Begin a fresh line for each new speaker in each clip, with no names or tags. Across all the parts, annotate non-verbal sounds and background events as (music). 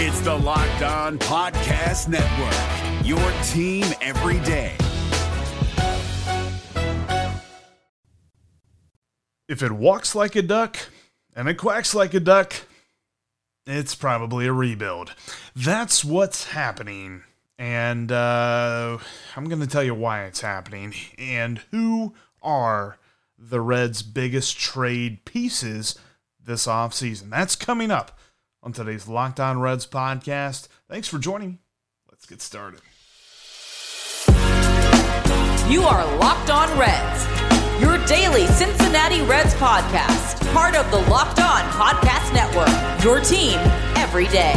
It's the Locked On Podcast Network, your team every day.
If it walks like a duck and it quacks like a duck, it's probably a rebuild. That's what's happening. And uh, I'm going to tell you why it's happening and who are the Reds' biggest trade pieces this offseason. That's coming up on today's Locked On Reds podcast. Thanks for joining me. Let's get started.
You are Locked On Reds, your daily Cincinnati Reds podcast, part of the Locked On Podcast Network, your team every day.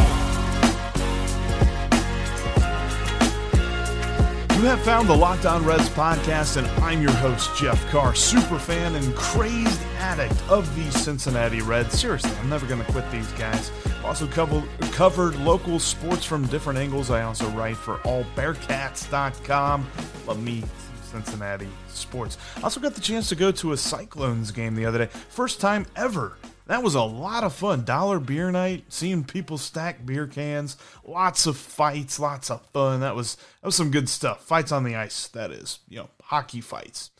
You have found the Locked On Reds podcast, and I'm your host, Jeff Carr, super fan and crazed addict of the Cincinnati Reds. Seriously, I'm never going to quit these guys. Also covered, covered local sports from different angles. I also write for allbearcats.com. Love me Cincinnati sports. Also got the chance to go to a Cyclones game the other day. First time ever that was a lot of fun. Dollar beer night, seeing people stack beer cans, lots of fights, lots of fun. That was that was some good stuff. Fights on the ice, that is. You know, hockey fights.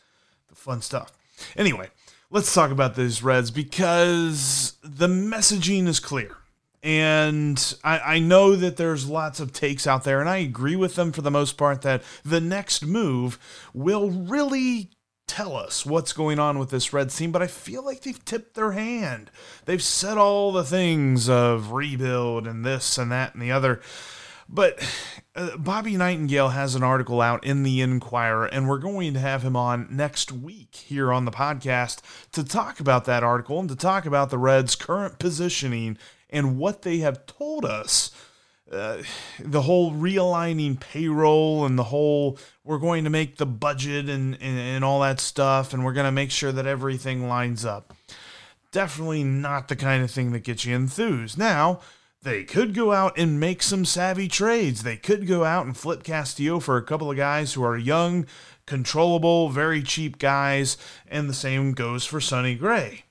The fun stuff. Anyway, let's talk about these Reds because the messaging is clear. And I, I, know that there's lots of takes out there, and I agree with them for the most part that the next move will really tell us what's going on with this red team, but I feel like they've tipped their hand. They've said all the things of rebuild and this and that and the other. But uh, Bobby Nightengale has an article out in the Enquirer, and we're going to have him on next week here on the podcast to talk about that article and to talk about the Reds' current positioning and what they have told us uh, the whole realigning payroll and the whole we're going to make the budget and, and, and all that stuff and we're going to make sure that everything lines up. Definitely not the kind of thing that gets you enthused. Now, they could go out and make some savvy trades. They could go out and flip Castillo for a couple of guys who are young, controllable, very cheap guys, and the same goes for Sonny Gray.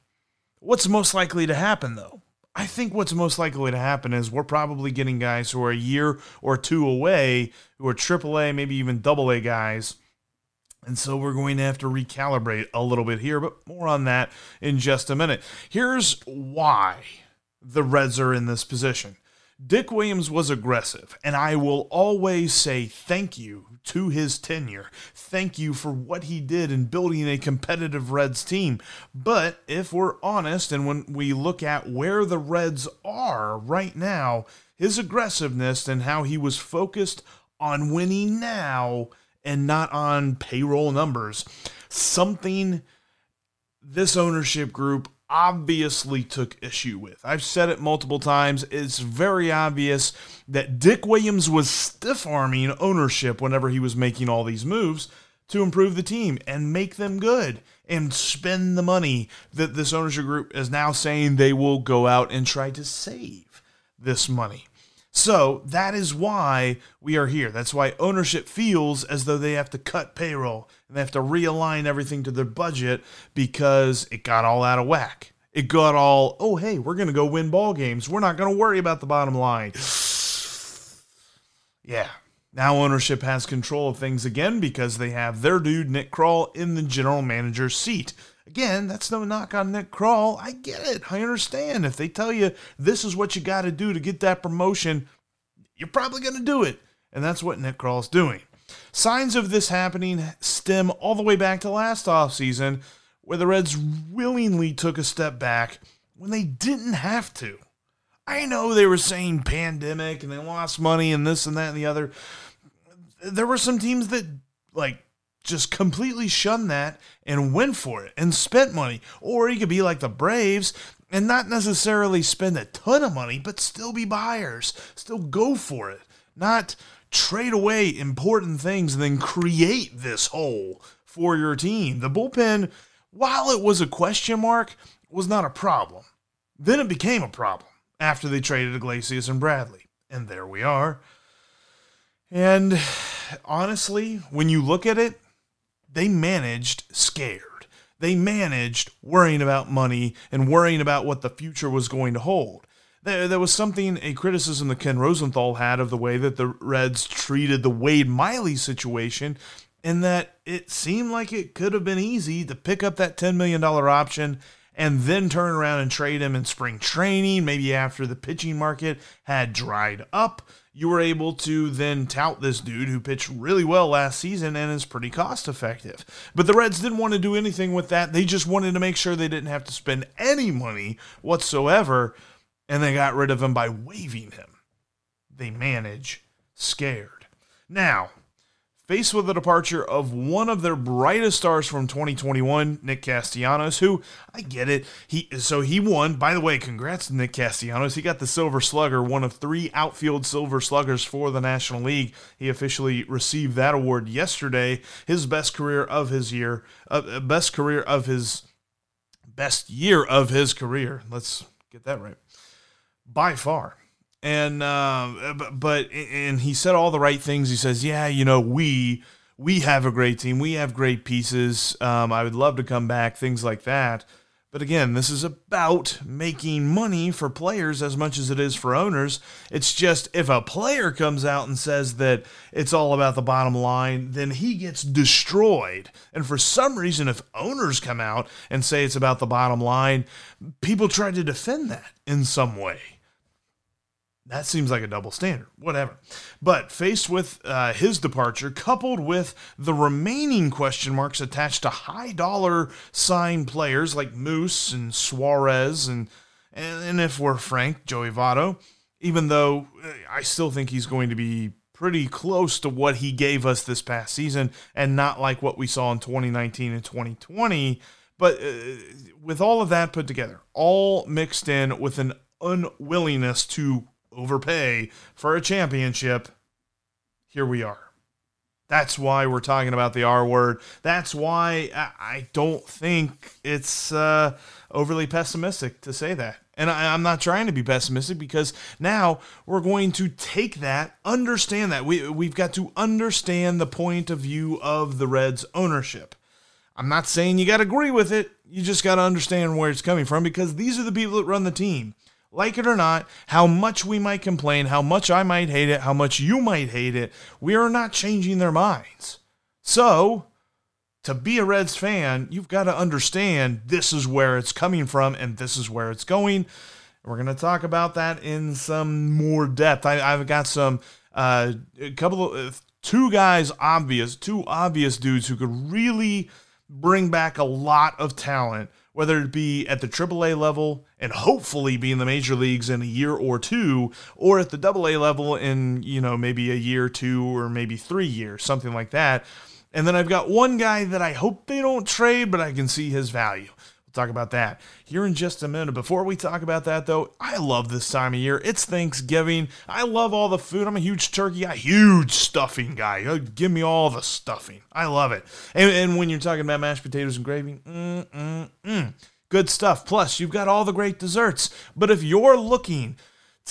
What's most likely to happen, though? I think what's most likely to happen is we're probably getting guys who are a year or two away, who are AAA, maybe even AA guys. And so we're going to have to recalibrate a little bit here, but more on that in just a minute. Here's why the Reds are in this position. Dick Williams was aggressive, and I will always say thank you to his tenure. Thank you for what he did in building a competitive Reds team. But if we're honest, and when we look at where the Reds are right now, his aggressiveness and how he was focused on winning now and not on payroll numbers, something this ownership group obviously took issue with. I've said it multiple times. It's very obvious that Dick Williams was stiff arming ownership whenever he was making all these moves to improve the team and make them good and spend the money that this ownership group is now saying they will go out and try to save this money. So that is why we are here. That's why ownership feels as though they have to cut payroll and they have to realign everything to their budget because it got all out of whack. It got all, oh, hey, we're going to go win ball games. We're not going to worry about the bottom line. (sighs) yeah. Now ownership has control of things again because they have their dude, Nick Krall, in the general manager's seat. Again, that's no knock on Nick Krall. I get it. I understand. If they tell you this is what you got to do to get that promotion, you're probably going to do it. And that's what Nick Krall's doing. Signs of this happening stem all the way back to last offseason, where the Reds willingly took a step back when they didn't have to. I know they were saying pandemic and they lost money and this and that and the other. There were some teams that, like, just completely shunned that and went for it and spent money. Or you could be like the Braves and not necessarily spend a ton of money, but still be buyers, still go for it, not trade away important things and then create this hole for your team. The bullpen, while it was a question mark, was not a problem. Then it became a problem after they traded Iglesias and Bradley. And there we are. And (sighs) honestly, when you look at it, they managed scared. They managed worrying about money and worrying about what the future was going to hold. There, there was something, a criticism that Ken Rosenthal had of the way that the Reds treated the Wade Miley situation, in that it seemed like it could have been easy to pick up that $10 million option and then turn around and trade him in spring training, maybe after the pitching market had dried up. You were able to then tout this dude who pitched really well last season and is pretty cost effective. But the Reds didn't want to do anything with that. They just wanted to make sure they didn't have to spend any money whatsoever, and they got rid of him by waiving him. They manage scared. Now, faced with the departure of one of their brightest stars from 2021, Nick Castellanos, who I get it. He so he won. By the way, congrats to Nick Castellanos. He got the Silver Slugger, one of three outfield Silver Sluggers for the National League. He officially received that award yesterday. His best career of his year, uh, best career of his best year of his career. Let's get that right. By far and uh, but and he said all the right things. He says, "Yeah, you know, we we have a great team. We have great pieces. Um, I would love to come back. Things like that." But again, this is about making money for players as much as it is for owners. It's just if a player comes out and says that it's all about the bottom line, then he gets destroyed. And for some reason, if owners come out and say it's about the bottom line, people try to defend that in some way. That seems like a double standard. Whatever. But faced with uh, his departure, coupled with the remaining question marks attached to high dollar sign players like Moose and Suarez, and, and, if we're frank, Joey Votto, even though uh, I still think he's going to be pretty close to what he gave us this past season and not like what we saw in 2019 and 2020. But uh, with all of that put together, all mixed in with an unwillingness to overpay for a championship, here we are. That's why we're talking about the R word. That's why I don't think it's uh, overly pessimistic to say that. And I, am not trying to be pessimistic because now we're going to take that, understand that. We, we've got to understand the point of view of the Reds ownership. I'm not saying you got to agree with it. You just got to understand where it's coming from because these are the people that run the team like it or not, how much we might complain, how much I might hate it, how much you might hate it, we are not changing their minds. So, to be a Reds fan, you've got to understand this is where it's coming from and this is where it's going. We're going to talk about that in some more depth. I, have got some, uh, a couple of, uh, two guys obvious, two obvious dudes who could really bring back a lot of talent whether it be at the AAA level and hopefully be in the major leagues in a year or two, or at the AA level in, you know, maybe a year, two, or maybe three years, something like that. And then I've got one guy that I hope they don't trade, but I can see his value. We'll talk about that here in just a minute. Before we talk about that, though, I love this time of year. It's Thanksgiving. I love all the food. I'm a huge turkey guy, huge stuffing guy. Give me all the stuffing. I love it. And, and when you're talking about mashed potatoes and gravy, mm, mm, mm, good stuff. Plus, you've got all the great desserts. But if you're looking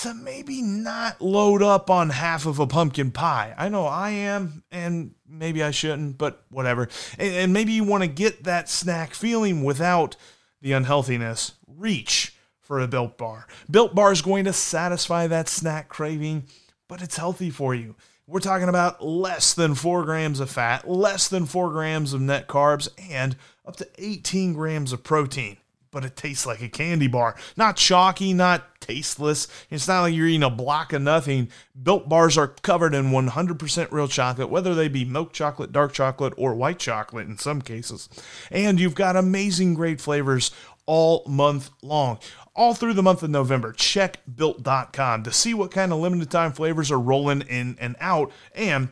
to maybe not load up on half of a pumpkin pie. I know I am, and maybe I shouldn't, but whatever. And maybe you want to get that snack feeling without the unhealthiness. Reach for a Built Bar. Built Bar is going to satisfy that snack craving, but it's healthy for you. We're talking about less than four grams of fat, less than four grams of net carbs, and up to 18 grams of protein but it tastes like a candy bar. Not chalky, not tasteless. It's not like you're eating a block of nothing. Built bars are covered in 100% real chocolate, whether they be milk chocolate, dark chocolate, or white chocolate in some cases. And you've got amazing, great flavors all month long. All through the month of November, check built.com to see what kind of limited time flavors are rolling in and out and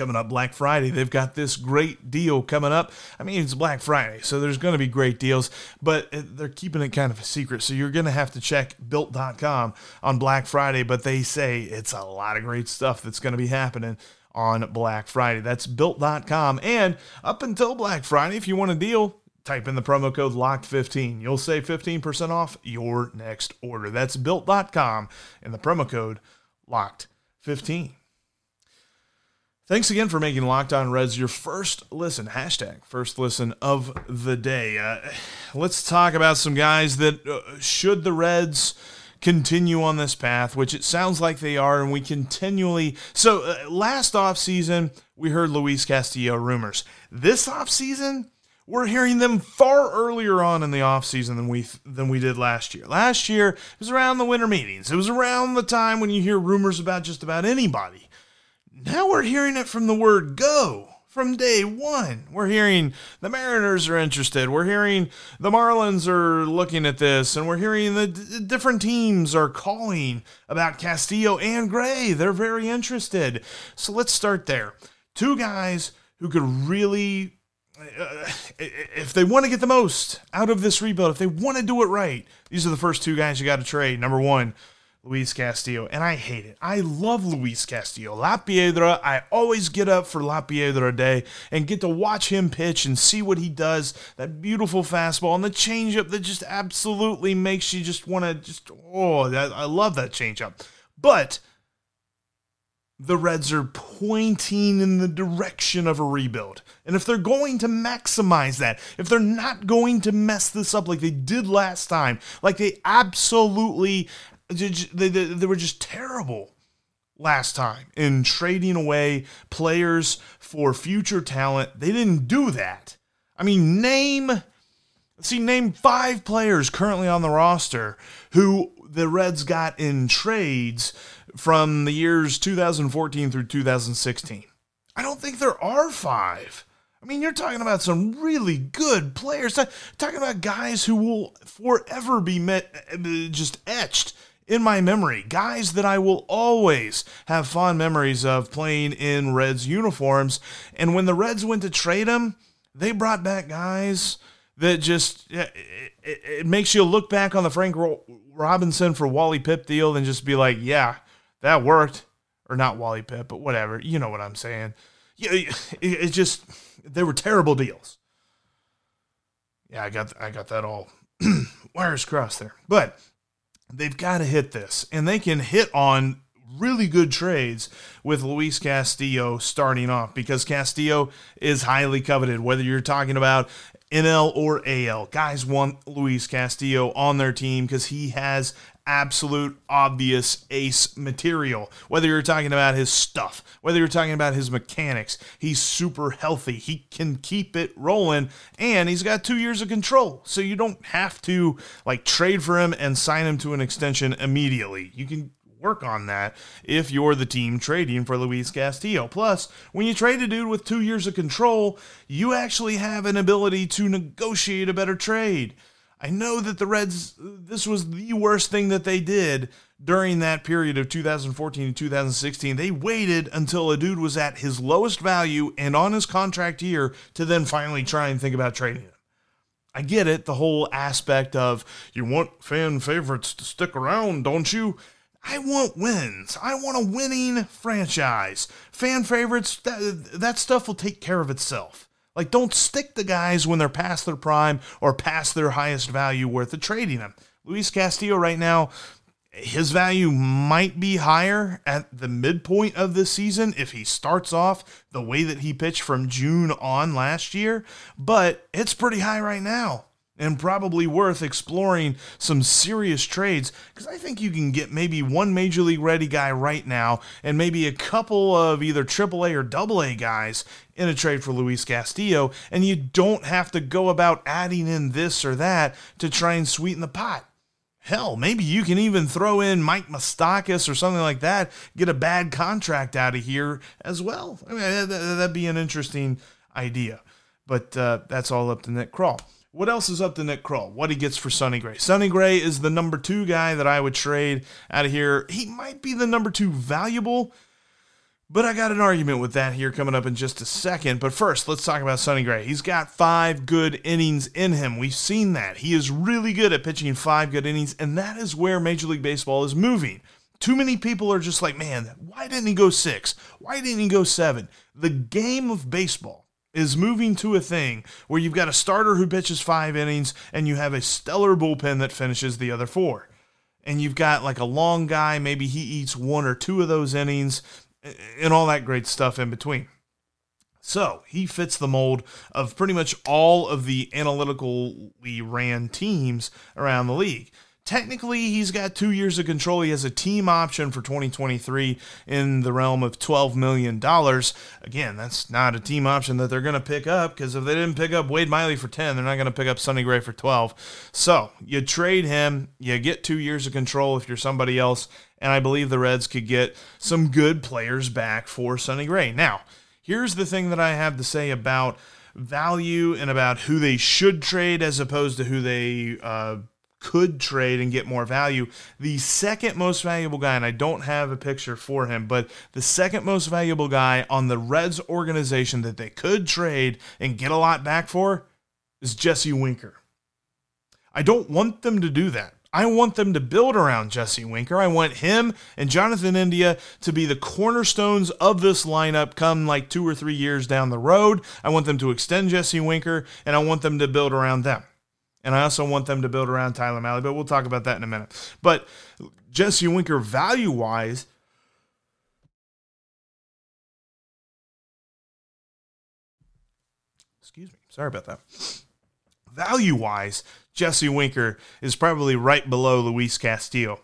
coming up Black Friday. They've got this great deal coming up. I mean, it's Black Friday, so there's going to be great deals, but they're keeping it kind of a secret. So you're going to have to check built.com on Black Friday, but they say it's a lot of great stuff that's going to be happening on Black Friday. That's built.com. And up until Black Friday, if you want a deal, type in the promo code LOCKED15. You'll save 15% off your next order. That's built.com and the promo code LOCKED15. Thanks again for making Locked On Reds your first listen. Hashtag first listen of the day. Uh, let's talk about some guys that, uh, should the Reds continue on this path, which it sounds like they are, and we continually. So uh, last offseason, we heard Luis Castillo rumors. This offseason, we're hearing them far earlier on in the offseason than we than we did last year. Last year, it was around the winter meetings. It was around the time when you hear rumors about just about anybody. Now we're hearing it from the word go from day one. We're hearing the Mariners are interested. We're hearing the Marlins are looking at this, and we're hearing the d- different teams are calling about Castillo and Gray. They're very interested. So let's start there. Two guys who could really. Uh, if they want to get the most out of this rebuild, if they want to do it right, these are the first two guys you got to trade. Number one, Luis Castillo, and I hate it. I love Luis Castillo. La Piedra, I always get up for La Piedra Day and get to watch him pitch and see what he does. That beautiful fastball and the changeup that just absolutely makes you just want to just, oh, I love that changeup. But the Reds are pointing in the direction of a rebuild. And if they're going to maximize that, if they're not going to mess this up like they did last time, like they absolutely they, they, they were just terrible last time in trading away players for future talent. They didn't do that. I mean, name see name five players currently on the roster who the Reds got in trades from the years 2014 through 2016. I don't think there are five. I mean, you're talking about some really good players. Talking about guys who will forever be met, eh, eh, just etched in my memory. Guys that I will always have fond memories of playing in Reds uniforms. And when the Reds went to trade them, they brought back guys that just it, it, it makes you look back on the Frank Robinson for Wally Pipp deal and just be like, yeah, that worked. Or not Wally Pipp, but whatever. You know what I'm saying. Yeah, (laughs) it, it just they were terrible deals. Yeah, I got I got that all (clears throat) wires crossed there. But they've got to hit this, and they can hit on really good trades with Luis Castillo starting off because Castillo is highly coveted. Whether you're talking about NL or AL, guys want Luis Castillo on their team because he has absolute obvious ace material. Whether you're talking about his stuff, whether you're talking about his mechanics, he's super healthy. He can keep it rolling and he's got 2 years of control. So you don't have to like trade for him and sign him to an extension immediately. You can work on that if you're the team trading for Luis Castillo. Plus, when you trade a dude with 2 years of control, you actually have an ability to negotiate a better trade. I know that the Reds, this was the worst thing that they did during that period of 2014 and 2016. They waited until a dude was at his lowest value and on his contract year to then finally try and think about trading him. I get it, the whole aspect of you want fan favorites to stick around, don't you? I want wins. I want a winning franchise. Fan favorites, that, that stuff will take care of itself. Like, don't stick the guys when they're past their prime or past their highest value worth of trading them. Luis Castillo, right now, his value might be higher at the midpoint of this season if he starts off the way that he pitched from June on last year, but it's pretty high right now and probably worth exploring some serious trades because I think you can get maybe one major league ready guy right now and maybe a couple of either AAA or AA guys in a trade for Luis Castillo, and you don't have to go about adding in this or that to try and sweeten the pot. Hell, maybe you can even throw in Mike Moustakas or something like that, get a bad contract out of here as well. I mean, that'd be an interesting idea. But uh, that's all up to Nick Krall. What else is up to Nick Krall? What he gets for Sonny Gray? Sonny Gray is the number two guy that I would trade out of here. He might be the number two valuable, but I got an argument with that here coming up in just a second. But first, let's talk about Sonny Gray. He's got five good innings in him. We've seen that. He is really good at pitching five good innings, and that is where Major League Baseball is moving. Too many people are just like, man, why didn't he go six? Why didn't he go seven? The game of baseball is moving to a thing where you've got a starter who pitches five innings and you have a stellar bullpen that finishes the other four. And you've got like a long guy, maybe he eats one or two of those innings and all that great stuff in between. So he fits the mold of pretty much all of the analytically ran teams around the league. Technically, he's got two years of control. He has a team option for 2023 in the realm of $12 million. Again, that's not a team option that they're going to pick up because if they didn't pick up Wade Miley for 10, they're not going to pick up Sonny Gray for 12. So you trade him, you get two years of control if you're somebody else, and I believe the Reds could get some good players back for Sonny Gray. Now, here's the thing that I have to say about value and about who they should trade as opposed to who they uh, could trade and get more value. The second most valuable guy, and I don't have a picture for him, but the second most valuable guy on the Reds organization that they could trade and get a lot back for is Jesse Winker. I don't want them to do that. I want them to build around Jesse Winker. I want him and Jonathan India to be the cornerstones of this lineup come like two or three years down the road. I want them to extend Jesse Winker, and I want them to build around them. And I also want them to build around Tyler Mahle, but we'll talk about that in a minute. But Jesse Winker, value wise, excuse me, sorry about that. Value wise, Jesse Winker is probably right below Luis Castillo.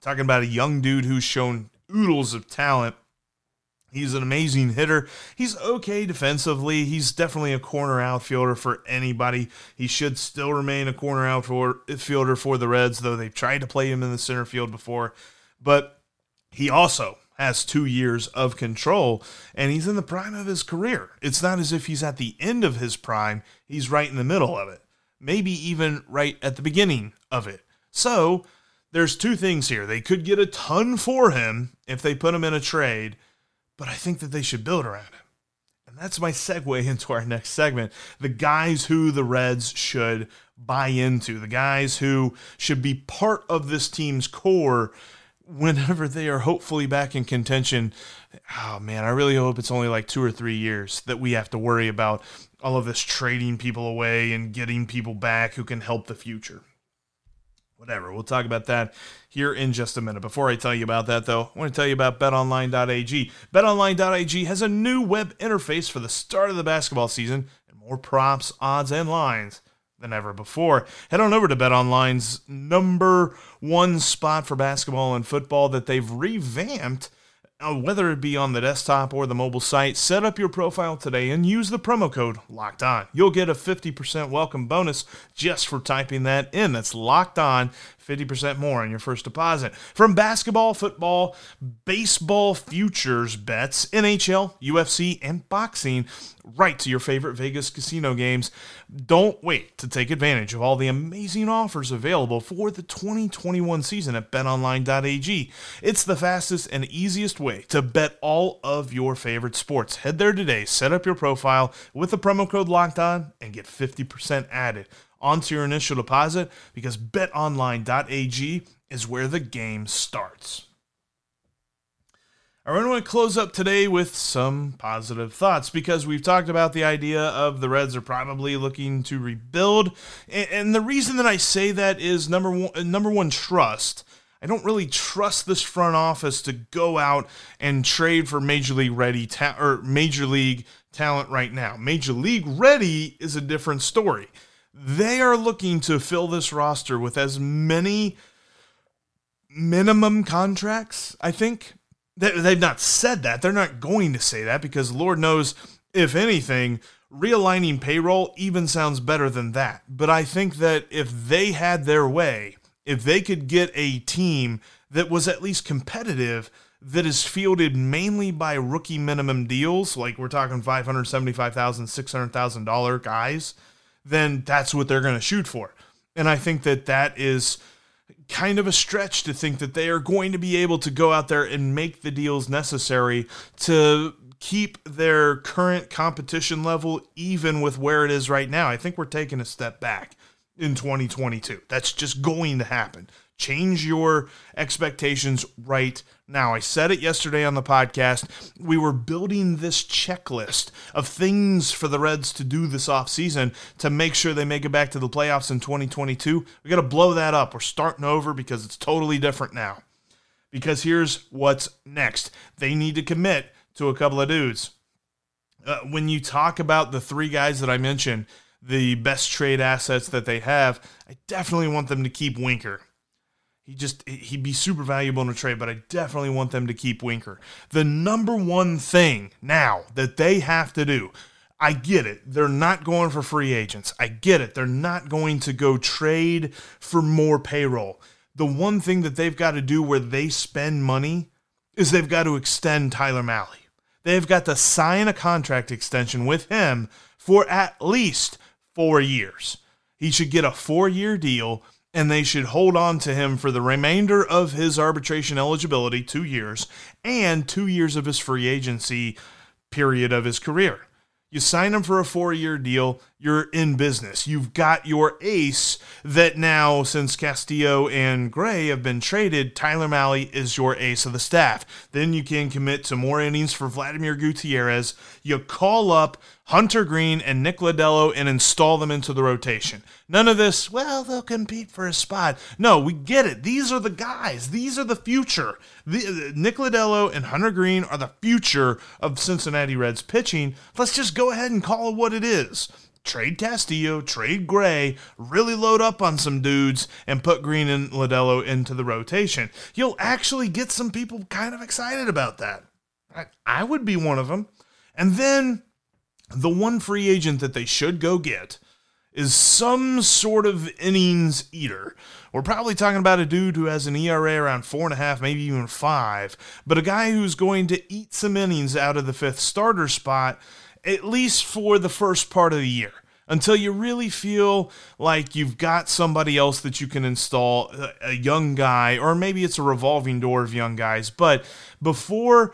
Talking about a young dude who's shown oodles of talent He's an amazing hitter. He's okay defensively. He's definitely a corner outfielder for anybody. He should still remain a corner outfielder for the Reds, though they've tried to play him in the center field before. But he also has two years of control, and he's in the prime of his career. It's not as if he's at the end of his prime, he's right in the middle of it, maybe even right at the beginning of it. So there's two things here. They could get a ton for him if they put him in a trade but I think that they should build around him. And that's my segue (laughs) into our next segment the guys who the Reds should buy into, the guys who should be part of this team's core whenever they are hopefully back in contention. Oh man, I really hope it's only like two or three years that we have to worry about all of this trading people away and getting people back who can help the future whatever. We'll talk about that here in just a minute. Before I tell you about that, though, I want to tell you about betonline.ag. Betonline.ag has a new web interface for the start of the basketball season and more props, odds, and lines than ever before. Head on over to BetOnline's number one spot for basketball and football that they've revamped Uh, whether it be on the desktop or the mobile site, set up your profile today and use the promo code Locked On. You'll get a 50% welcome bonus just for typing that in. That's Locked On 50% more on your first deposit. From basketball, football, baseball futures bets, NHL, UFC, and boxing, right to your favorite Vegas casino games. Don't wait to take advantage of all the amazing offers available for the 2021 season at betonline.ag. It's the fastest and easiest way to bet all of your favorite sports. Head there today, set up your profile with the promo code locked on, and get 50% added onto your initial deposit because betonline.ag is where the game starts. I want to close up today with some positive thoughts because we've talked about the idea of the Reds are probably looking to rebuild, and the reason that I say that is number one, number one, trust. I don't really trust this front office to go out and trade for major league ready ta- or major league talent right now. Major league ready is a different story. They are looking to fill this roster with as many minimum contracts, I think. They've not said that. They're not going to say that because Lord knows, if anything, realigning payroll even sounds better than that. But I think that if they had their way, if they could get a team that was at least competitive, that is fielded mainly by rookie minimum deals, like we're talking $575,000, $600,000 guys, then that's what they're going to shoot for. And I think that that is kind of a stretch to think that they are going to be able to go out there and make the deals necessary to keep their current competition level even with where it is right now. I think we're taking a step back in 2022. That's just going to happen. Change your expectations right now. I said it yesterday on the podcast. We were building this checklist of things for the Reds to do this offseason to make sure they make it back to the playoffs in 2022. We got to blow that up. We're starting over because it's totally different now. Because here's what's next they need to commit to a couple of dudes. Uh, when you talk about the three guys that I mentioned, the best trade assets that they have, I definitely want them to keep Winker. He just he'd be super valuable in a trade, but I definitely want them to keep Winker. The number one thing now that they have to do, I get it. They're not going for free agents. I get it. They're not going to go trade for more payroll. The one thing that they've got to do where they spend money is they've got to extend Tyler Mahle. They've got to sign a contract extension with him for at least four years. He should get a four year deal and they should hold on to him for the remainder of his arbitration eligibility, two years, and two years of his free agency period of his career. You sign him for a four year deal, you're in business. You've got your ace that now, since Castillo and Gray have been traded, Tyler Mahle is your ace of the staff. Then you can commit to more innings for Vladimir Gutierrez. You call up Hunter Greene and Nick Lodolo and install them into the rotation. None of this, well, they'll compete for a spot. No, we get it. These are the guys. These are the future. The, uh, Nick Lodolo and Hunter Greene are the future of Cincinnati Reds pitching. Let's just go ahead and call it what it is. Trade Castillo, trade Gray, really load up on some dudes and put Greene and Lodolo into the rotation. You'll actually get some people kind of excited about that. I, I would be one of them. And then the one free agent that they should go get is some sort of innings eater. We're probably talking about a dude who has an ERA around four and a half, maybe even five, but a guy who's going to eat some innings out of the fifth starter spot, at least for the first part of the year. Until you really feel like you've got somebody else that you can install, a young guy, or maybe it's a revolving door of young guys. But before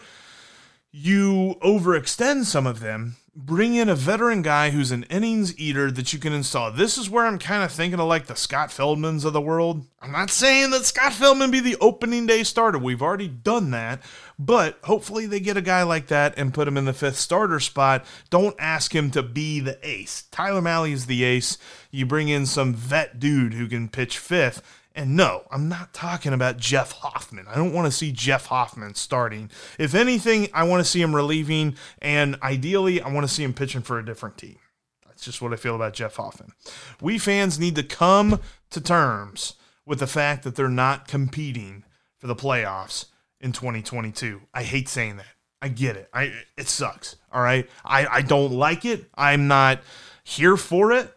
you overextend some of them, bring in a veteran guy who's an innings eater that you can install. This is where I'm kind of thinking of like the Scott Feldmans of the world. I'm not saying that Scott Feldman be the opening day starter. We've already done that, but hopefully they get a guy like that and put him in the fifth starter spot. Don't ask him to be the ace. Tyler Mahle is the ace. You bring in some vet dude who can pitch fifth and no, I'm not talking about Jeff Hoffman. I don't want to see Jeff Hoffman starting. If anything, I want to see him relieving, and ideally, I want to see him pitching for a different team. That's just what I feel about Jeff Hoffman. We fans need to come to terms with the fact that they're not competing for the playoffs in 2022. I hate saying that. I get it. I it sucks. All right. I, I don't like it. I'm not here for it,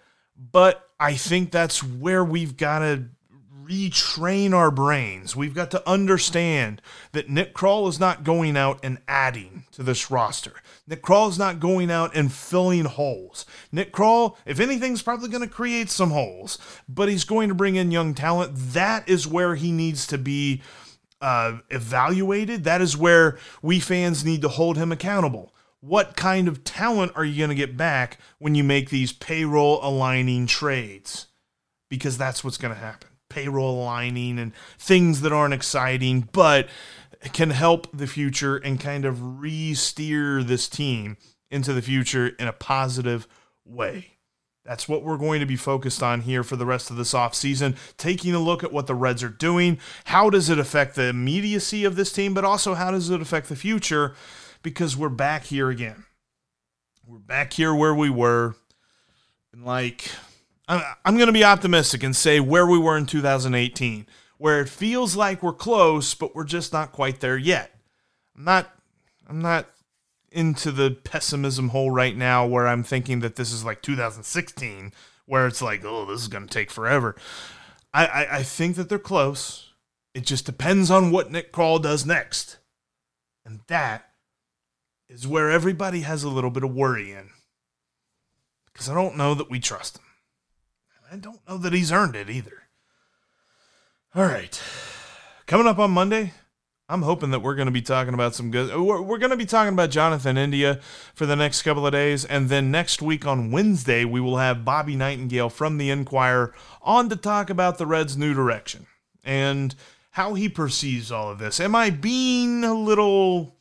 but I think that's where we've got to retrain our brains. We've got to understand that Nick Krall is not going out and adding to this roster. Nick Krall is not going out and filling holes. Nick Krall, if anything's probably going to create some holes, but he's going to bring in young talent. That is where he needs to be uh, evaluated. That is where we fans need to hold him accountable. What kind of talent are you going to get back when you make these payroll aligning trades? Because that's what's going to happen payroll aligning and things that aren't exciting, but can help the future and kind of re steer this team into the future in a positive way. That's what we're going to be focused on here for the rest of this offseason, taking a look at what the Reds are doing. How does it affect the immediacy of this team, but also how does it affect the future? Because we're back here again. We're back here where we were. And like I'm going to be optimistic and say where we were in 2018, where it feels like we're close, but we're just not quite there yet. I'm not, I'm not into the pessimism hole right now where I'm thinking that this is like 2016, where it's like, oh, this is going to take forever. I, I, I think that they're close. It just depends on what Nick Krall does next. And that is where everybody has a little bit of worry in. Because I don't know that we trust him. I don't know that he's earned it either. All right. Coming up on Monday, I'm hoping that we're going to be talking about some good. We're, we're going to be talking about Jonathan India for the next couple of days. And then next week on Wednesday, we will have Bobby Nightengale from the Enquirer on to talk about the Reds' new direction and how he perceives all of this. Am I being a little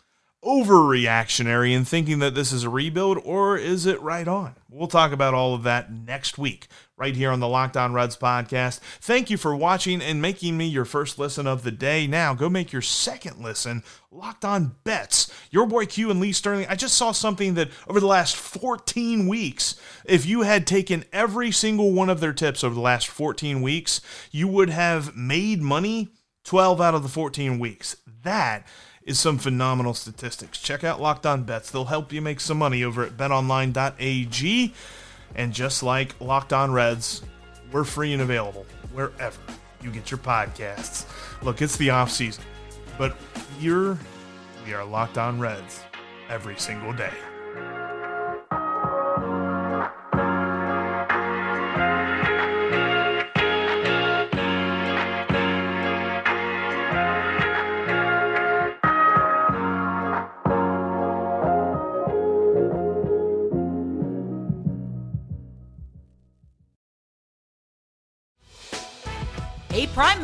overreactionary in thinking that this is a rebuild, or is it right on? We'll talk about all of that next week, right here on the Locked On Reds podcast. Thank you for watching and making me your first listen of the day. Now, go make your second listen, Locked On Bets. Your boy Q and Lee Sterling. I just saw something that over the last 14 weeks, if you had taken every single one of their tips over the last 14 weeks, you would have made money 12 out of the 14 weeks. That is some phenomenal statistics. Check out Locked On Bets. They'll help you make some money over at betonline.ag. And just like Locked On Reds, we're free and available wherever you get your podcasts. Look, it's the off season, but you're we are Locked On Reds every single day.